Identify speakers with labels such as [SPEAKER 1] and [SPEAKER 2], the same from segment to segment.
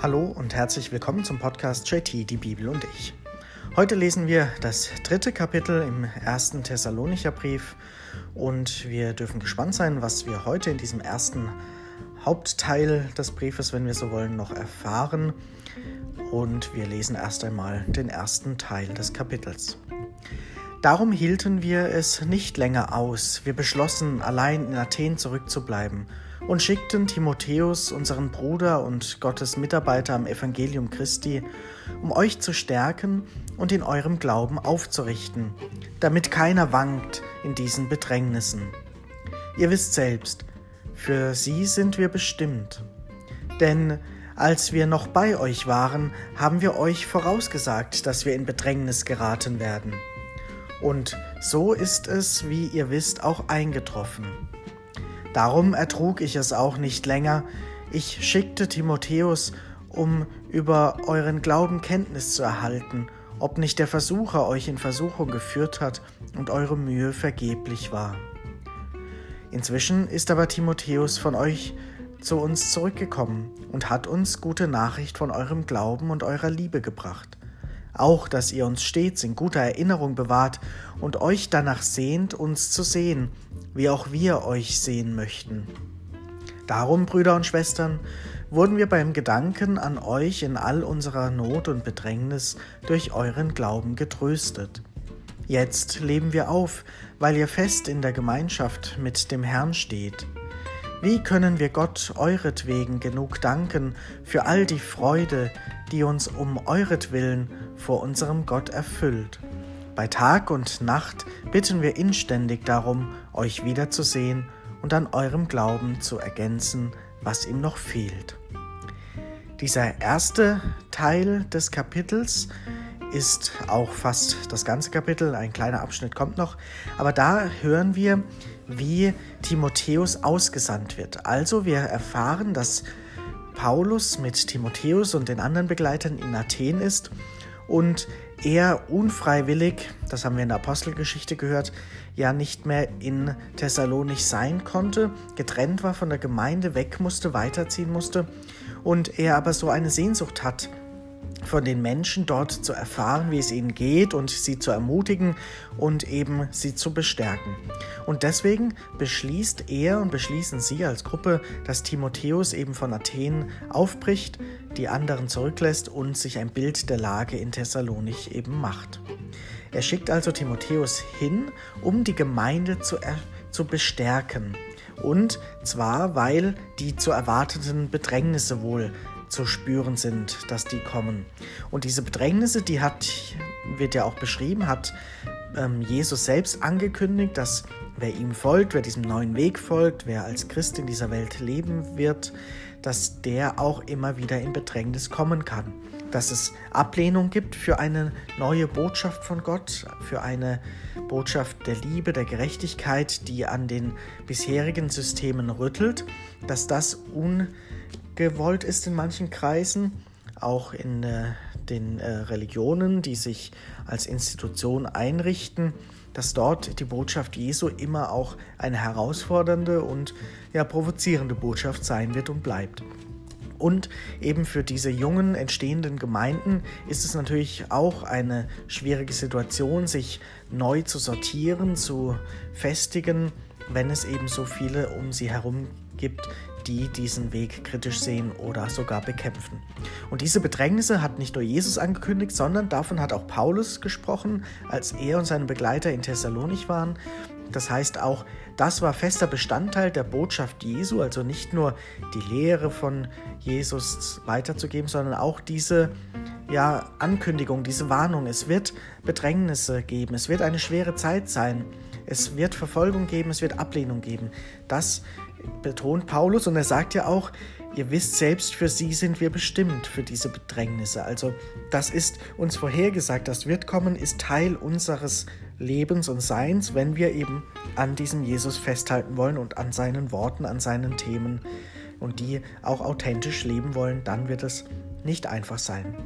[SPEAKER 1] Hallo und herzlich willkommen zum Podcast JT, die Bibel und ich. Heute lesen wir das dritte Kapitel im ersten Thessalonicher Brief und wir dürfen gespannt sein, was wir heute in diesem ersten Hauptteil des Briefes, wenn wir so wollen, noch erfahren. Und wir lesen erst einmal den ersten Teil des Kapitels. Darum hielten wir es nicht länger aus. Wir beschlossen, allein in Athen zurückzubleiben und schickten Timotheus, unseren Bruder und Gottes Mitarbeiter am Evangelium Christi, um euch zu stärken und in eurem Glauben aufzurichten, damit keiner wankt in diesen Bedrängnissen. Ihr wisst selbst, für sie sind wir bestimmt. Denn als wir noch bei euch waren, haben wir euch vorausgesagt, dass wir in Bedrängnis geraten werden. Und so ist es, wie ihr wisst, auch eingetroffen. Darum ertrug ich es auch nicht länger. Ich schickte Timotheus, um über euren Glauben Kenntnis zu erhalten, ob nicht der Versucher euch in Versuchung geführt hat und eure Mühe vergeblich war. Inzwischen ist aber Timotheus von euch zu uns zurückgekommen und hat uns gute Nachricht von eurem Glauben und eurer Liebe gebracht. Auch, dass ihr uns stets in guter Erinnerung bewahrt und euch danach sehnt, uns zu sehen, wie auch wir euch sehen möchten. Darum, Brüder und Schwestern, wurden wir beim Gedanken an euch in all unserer Not und Bedrängnis durch euren Glauben getröstet. Jetzt leben wir auf, weil ihr fest in der Gemeinschaft mit dem Herrn steht. Wie können wir Gott euretwegen genug danken für all die Freude, die uns um euretwillen vor unserem Gott erfüllt? Bei Tag und Nacht bitten wir inständig darum, euch wiederzusehen und an eurem Glauben zu ergänzen, was ihm noch fehlt. Dieser erste Teil des Kapitels ist auch fast das ganze Kapitel, ein kleiner Abschnitt kommt noch, aber da hören wir, wie Timotheus ausgesandt wird. Also wir erfahren, dass Paulus mit Timotheus und den anderen Begleitern in Athen ist und er unfreiwillig, das haben wir in der Apostelgeschichte gehört, ja nicht mehr in Thessalonich sein konnte, getrennt war von der Gemeinde, weg musste, weiterziehen musste und er aber so eine Sehnsucht hat, von den Menschen dort zu erfahren, wie es ihnen geht und sie zu ermutigen und eben sie zu bestärken. Und deswegen beschließt er und beschließen sie als Gruppe, dass Timotheus eben von Athen aufbricht, die anderen zurücklässt und sich ein Bild der Lage in Thessalonich eben macht. Er schickt also Timotheus hin, um die Gemeinde zu, zu bestärken. Und zwar, weil die zu erwarteten Bedrängnisse wohl zu spüren sind, dass die kommen. Und diese Bedrängnisse, die hat, wird ja auch beschrieben, hat ähm, Jesus selbst angekündigt, dass wer ihm folgt, wer diesem neuen Weg folgt, wer als Christ in dieser Welt leben wird, dass der auch immer wieder in Bedrängnis kommen kann. Dass es Ablehnung gibt für eine neue Botschaft von Gott, für eine Botschaft der Liebe, der Gerechtigkeit, die an den bisherigen Systemen rüttelt, dass das un gewollt ist in manchen Kreisen, auch in äh, den äh, Religionen, die sich als Institution einrichten, dass dort die Botschaft Jesu immer auch eine herausfordernde und ja provozierende Botschaft sein wird und bleibt. Und eben für diese jungen entstehenden Gemeinden ist es natürlich auch eine schwierige Situation, sich neu zu sortieren, zu festigen, wenn es eben so viele um sie herum gibt, die diesen Weg kritisch sehen oder sogar bekämpfen. Und diese Bedrängnisse hat nicht nur Jesus angekündigt, sondern davon hat auch Paulus gesprochen, als er und seine Begleiter in Thessalonich waren. Das heißt auch, das war fester Bestandteil der Botschaft Jesu, also nicht nur die Lehre von Jesus weiterzugeben, sondern auch diese ja, Ankündigung, diese Warnung. Es wird Bedrängnisse geben, es wird eine schwere Zeit sein, es wird Verfolgung geben, es wird Ablehnung geben. Das betont Paulus und er sagt ja auch, ihr wisst selbst, für sie sind wir bestimmt, für diese Bedrängnisse. Also das ist uns vorhergesagt, das wird kommen, ist Teil unseres Lebens und Seins, wenn wir eben an diesem Jesus festhalten wollen und an seinen Worten, an seinen Themen und die auch authentisch leben wollen, dann wird es nicht einfach sein.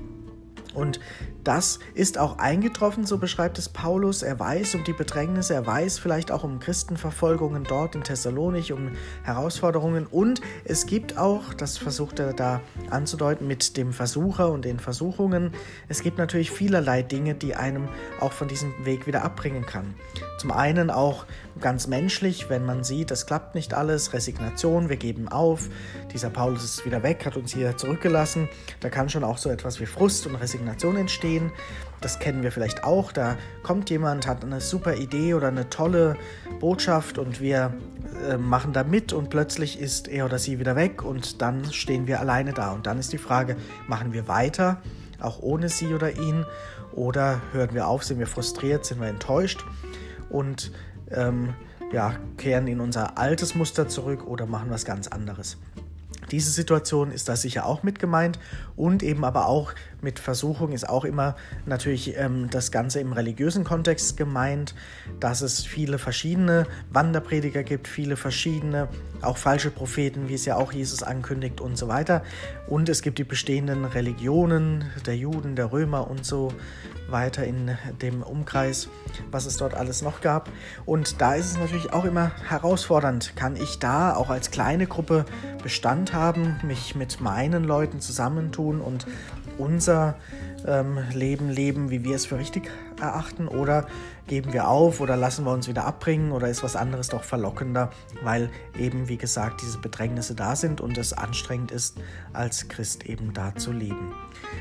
[SPEAKER 1] Und das ist auch eingetroffen, so beschreibt es Paulus. Er weiß um die Bedrängnisse, er weiß vielleicht auch um Christenverfolgungen dort in Thessalonich, um Herausforderungen. Und es gibt auch, das versucht er da anzudeuten, mit dem Versucher und den Versuchungen, es gibt natürlich vielerlei Dinge, die einem auch von diesem Weg wieder abbringen kann. Zum einen auch ganz menschlich, wenn man sieht, es klappt nicht alles, Resignation, wir geben auf, dieser Paulus ist wieder weg, hat uns hier zurückgelassen. Da kann schon auch so etwas wie Frust und Resignation entstehen. Das kennen wir vielleicht auch. Da kommt jemand, hat eine super Idee oder eine tolle Botschaft und wir äh, machen da mit und plötzlich ist er oder sie wieder weg und dann stehen wir alleine da. Und dann ist die Frage, machen wir weiter, auch ohne sie oder ihn, oder hören wir auf, sind wir frustriert, sind wir enttäuscht und ähm, ja, kehren in unser altes Muster zurück oder machen was ganz anderes. Diese Situation ist da sicher auch mit gemeint und eben aber auch mit Versuchung ist auch immer natürlich ähm, das Ganze im religiösen Kontext gemeint, dass es viele verschiedene Wanderprediger gibt, viele verschiedene, auch falsche Propheten, wie es ja auch Jesus ankündigt und so weiter. Und es gibt die bestehenden Religionen der Juden, der Römer und so weiter in dem Umkreis, was es dort alles noch gab. Und da ist es natürlich auch immer herausfordernd. Kann ich da auch als kleine Gruppe Bestand haben, mich mit meinen Leuten zusammentun und unser ähm, Leben leben, wie wir es für richtig erachten? Oder geben wir auf oder lassen wir uns wieder abbringen oder ist was anderes doch verlockender, weil eben, wie gesagt, diese Bedrängnisse da sind und es anstrengend ist, als Christ eben da zu leben?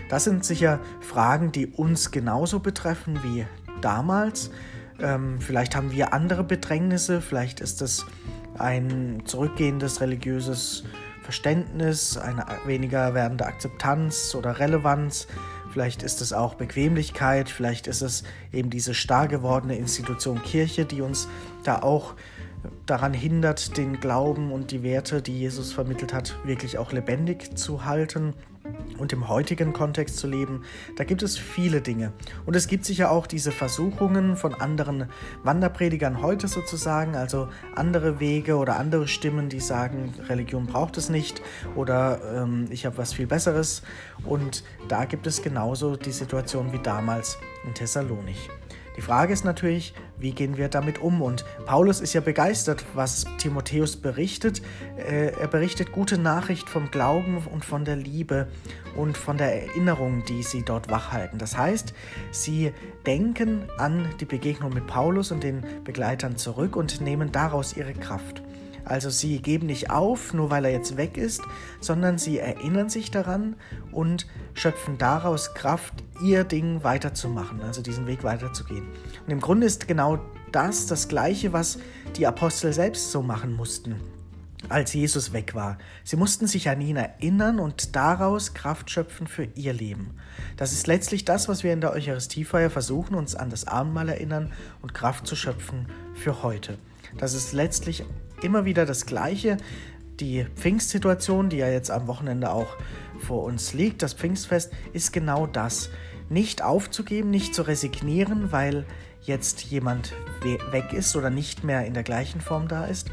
[SPEAKER 1] Das sind sicher Fragen, die uns genauso betreffen wie damals. Ähm, vielleicht haben wir andere Bedrängnisse, vielleicht ist es ein zurückgehendes religiöses Verständnis, eine weniger werdende Akzeptanz oder Relevanz. Vielleicht ist es auch Bequemlichkeit, vielleicht ist es eben diese starr gewordene Institution Kirche, die uns da auch daran hindert, den Glauben und die Werte, die Jesus vermittelt hat, wirklich auch lebendig zu halten und im heutigen Kontext zu leben, da gibt es viele Dinge. Und es gibt sicher auch diese Versuchungen von anderen Wanderpredigern heute sozusagen, also andere Wege oder andere Stimmen, die sagen, Religion braucht es nicht oder ähm, ich habe was viel Besseres. Und da gibt es genauso die Situation wie damals in Thessalonich. Die Frage ist natürlich, wie gehen wir damit um? Und Paulus ist ja begeistert, was Timotheus berichtet. Äh, er berichtet gute Nachricht vom Glauben und von der Liebe und von der Erinnerung, die sie dort wachhalten. Das heißt, sie denken an die Begegnung mit Paulus und den Begleitern zurück und nehmen daraus ihre Kraft. Also sie geben nicht auf, nur weil er jetzt weg ist, sondern sie erinnern sich daran und schöpfen daraus Kraft, ihr Ding weiterzumachen, also diesen Weg weiterzugehen. Und im Grunde ist genau das das Gleiche, was die Apostel selbst so machen mussten, als Jesus weg war. Sie mussten sich an ihn erinnern und daraus Kraft schöpfen für ihr Leben. Das ist letztlich das, was wir in der Eucharistiefeier versuchen, uns an das Abendmahl erinnern und Kraft zu schöpfen für heute. Das ist letztlich immer wieder das Gleiche. Die Pfingstsituation, die ja jetzt am Wochenende auch vor uns liegt, das Pfingstfest, ist genau das. Nicht aufzugeben, nicht zu resignieren, weil jetzt jemand weg ist oder nicht mehr in der gleichen Form da ist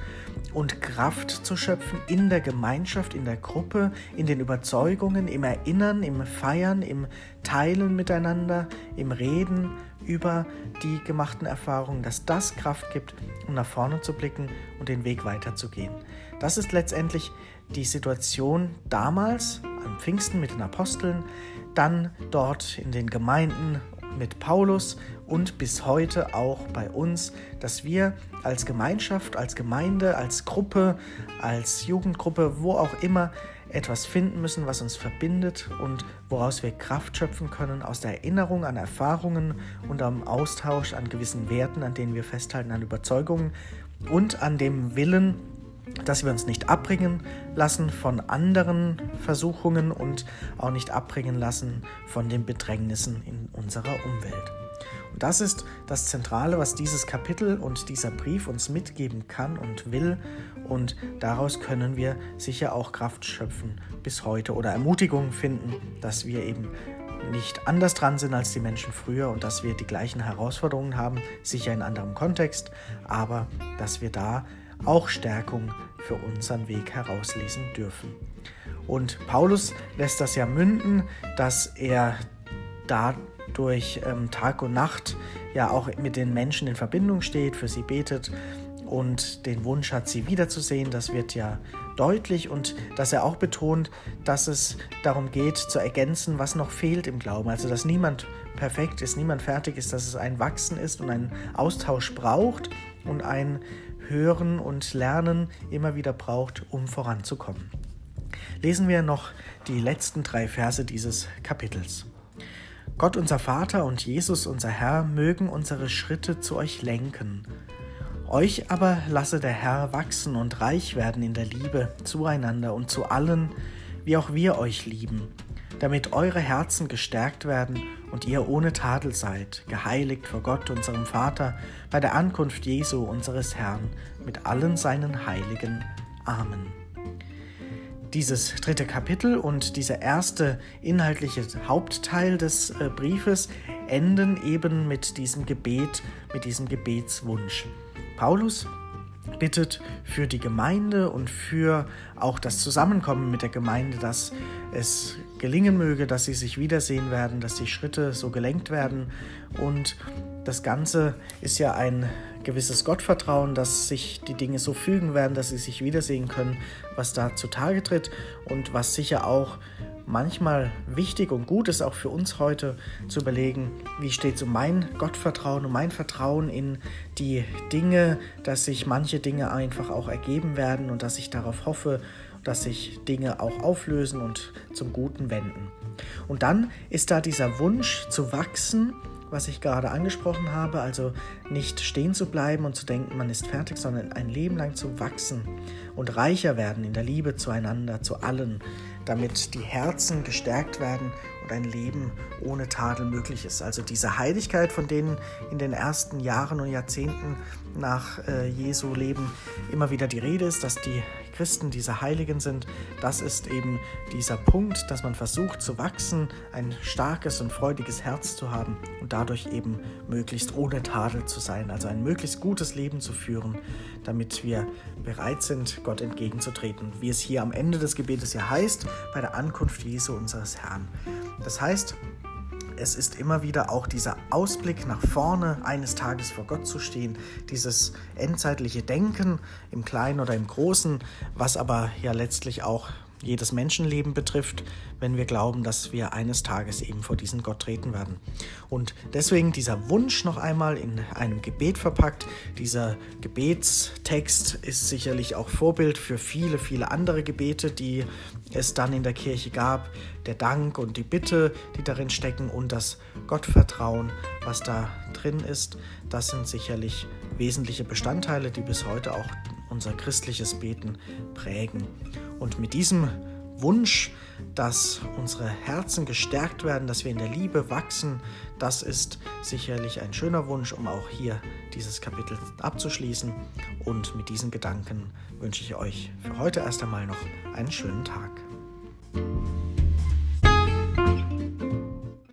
[SPEAKER 1] und Kraft zu schöpfen in der Gemeinschaft, in der Gruppe, in den Überzeugungen, im Erinnern, im Feiern, im Teilen miteinander, im Reden über die gemachten Erfahrungen, dass das Kraft gibt, um nach vorne zu blicken und den Weg weiterzugehen. Das ist letztendlich die Situation damals an Pfingsten mit den Aposteln, dann dort in den Gemeinden mit Paulus und bis heute auch bei uns, dass wir als Gemeinschaft, als Gemeinde, als Gruppe, als Jugendgruppe, wo auch immer, etwas finden müssen, was uns verbindet und woraus wir Kraft schöpfen können aus der Erinnerung an Erfahrungen und am Austausch an gewissen Werten, an denen wir festhalten, an Überzeugungen und an dem Willen, dass wir uns nicht abbringen lassen von anderen Versuchungen und auch nicht abbringen lassen von den Bedrängnissen in unserer Umwelt. Und das ist das Zentrale, was dieses Kapitel und dieser Brief uns mitgeben kann und will. Und daraus können wir sicher auch Kraft schöpfen bis heute oder Ermutigung finden, dass wir eben nicht anders dran sind als die Menschen früher und dass wir die gleichen Herausforderungen haben, sicher in anderem Kontext, aber dass wir da auch Stärkung für unseren Weg herauslesen dürfen. Und Paulus lässt das ja münden, dass er dadurch ähm, Tag und Nacht ja auch mit den Menschen in Verbindung steht, für sie betet und den Wunsch hat, sie wiederzusehen. Das wird ja deutlich und dass er auch betont, dass es darum geht, zu ergänzen, was noch fehlt im Glauben. Also, dass niemand perfekt ist, niemand fertig ist, dass es ein Wachsen ist und ein Austausch braucht und ein Hören und Lernen immer wieder braucht, um voranzukommen. Lesen wir noch die letzten drei Verse dieses Kapitels. Gott unser Vater und Jesus unser Herr mögen unsere Schritte zu euch lenken euch aber lasse der Herr wachsen und reich werden in der Liebe zueinander und zu allen, wie auch wir euch lieben, damit eure Herzen gestärkt werden und ihr ohne Tadel seid, geheiligt vor Gott, unserem Vater, bei der Ankunft Jesu, unseres Herrn, mit allen seinen Heiligen. Amen. Dieses dritte Kapitel und dieser erste inhaltliche Hauptteil des äh, Briefes enden eben mit diesem Gebet, mit diesem Gebetswunsch. Paulus bittet für die Gemeinde und für auch das Zusammenkommen mit der Gemeinde, dass es gelingen möge, dass sie sich wiedersehen werden, dass die Schritte so gelenkt werden. Und das Ganze ist ja ein gewisses Gottvertrauen, dass sich die Dinge so fügen werden, dass sie sich wiedersehen können, was da zutage tritt und was sicher auch manchmal wichtig und gut ist auch für uns heute zu überlegen, wie steht es um mein Gottvertrauen, um mein Vertrauen in die Dinge, dass sich manche Dinge einfach auch ergeben werden und dass ich darauf hoffe, dass sich Dinge auch auflösen und zum Guten wenden. Und dann ist da dieser Wunsch zu wachsen, was ich gerade angesprochen habe, also nicht stehen zu bleiben und zu denken, man ist fertig, sondern ein Leben lang zu wachsen und reicher werden in der Liebe zueinander, zu allen, damit die Herzen gestärkt werden und ein Leben ohne Tadel möglich ist. Also diese Heiligkeit, von denen in den ersten Jahren und Jahrzehnten nach äh, Jesu Leben immer wieder die Rede ist, dass die Christen diese Heiligen sind, das ist eben dieser Punkt, dass man versucht zu wachsen, ein starkes und freudiges Herz zu haben und dadurch eben möglichst ohne Tadel zu sein, also ein möglichst gutes Leben zu führen, damit wir bereit sind, Gott entgegenzutreten, wie es hier am Ende des Gebetes ja heißt, bei der Ankunft Jesu unseres Herrn. Das heißt, es ist immer wieder auch dieser Ausblick nach vorne, eines Tages vor Gott zu stehen, dieses endzeitliche Denken im Kleinen oder im Großen, was aber ja letztlich auch jedes Menschenleben betrifft, wenn wir glauben, dass wir eines Tages eben vor diesen Gott treten werden. Und deswegen dieser Wunsch noch einmal in einem Gebet verpackt. Dieser Gebetstext ist sicherlich auch Vorbild für viele, viele andere Gebete, die es dann in der Kirche gab. Der Dank und die Bitte, die darin stecken und das Gottvertrauen, was da drin ist, das sind sicherlich wesentliche Bestandteile, die bis heute auch unser christliches Beten prägen. Und mit diesem Wunsch, dass unsere Herzen gestärkt werden, dass wir in der Liebe wachsen, das ist sicherlich ein schöner Wunsch, um auch hier dieses Kapitel abzuschließen. Und mit diesen Gedanken wünsche ich euch für heute erst einmal noch einen schönen Tag.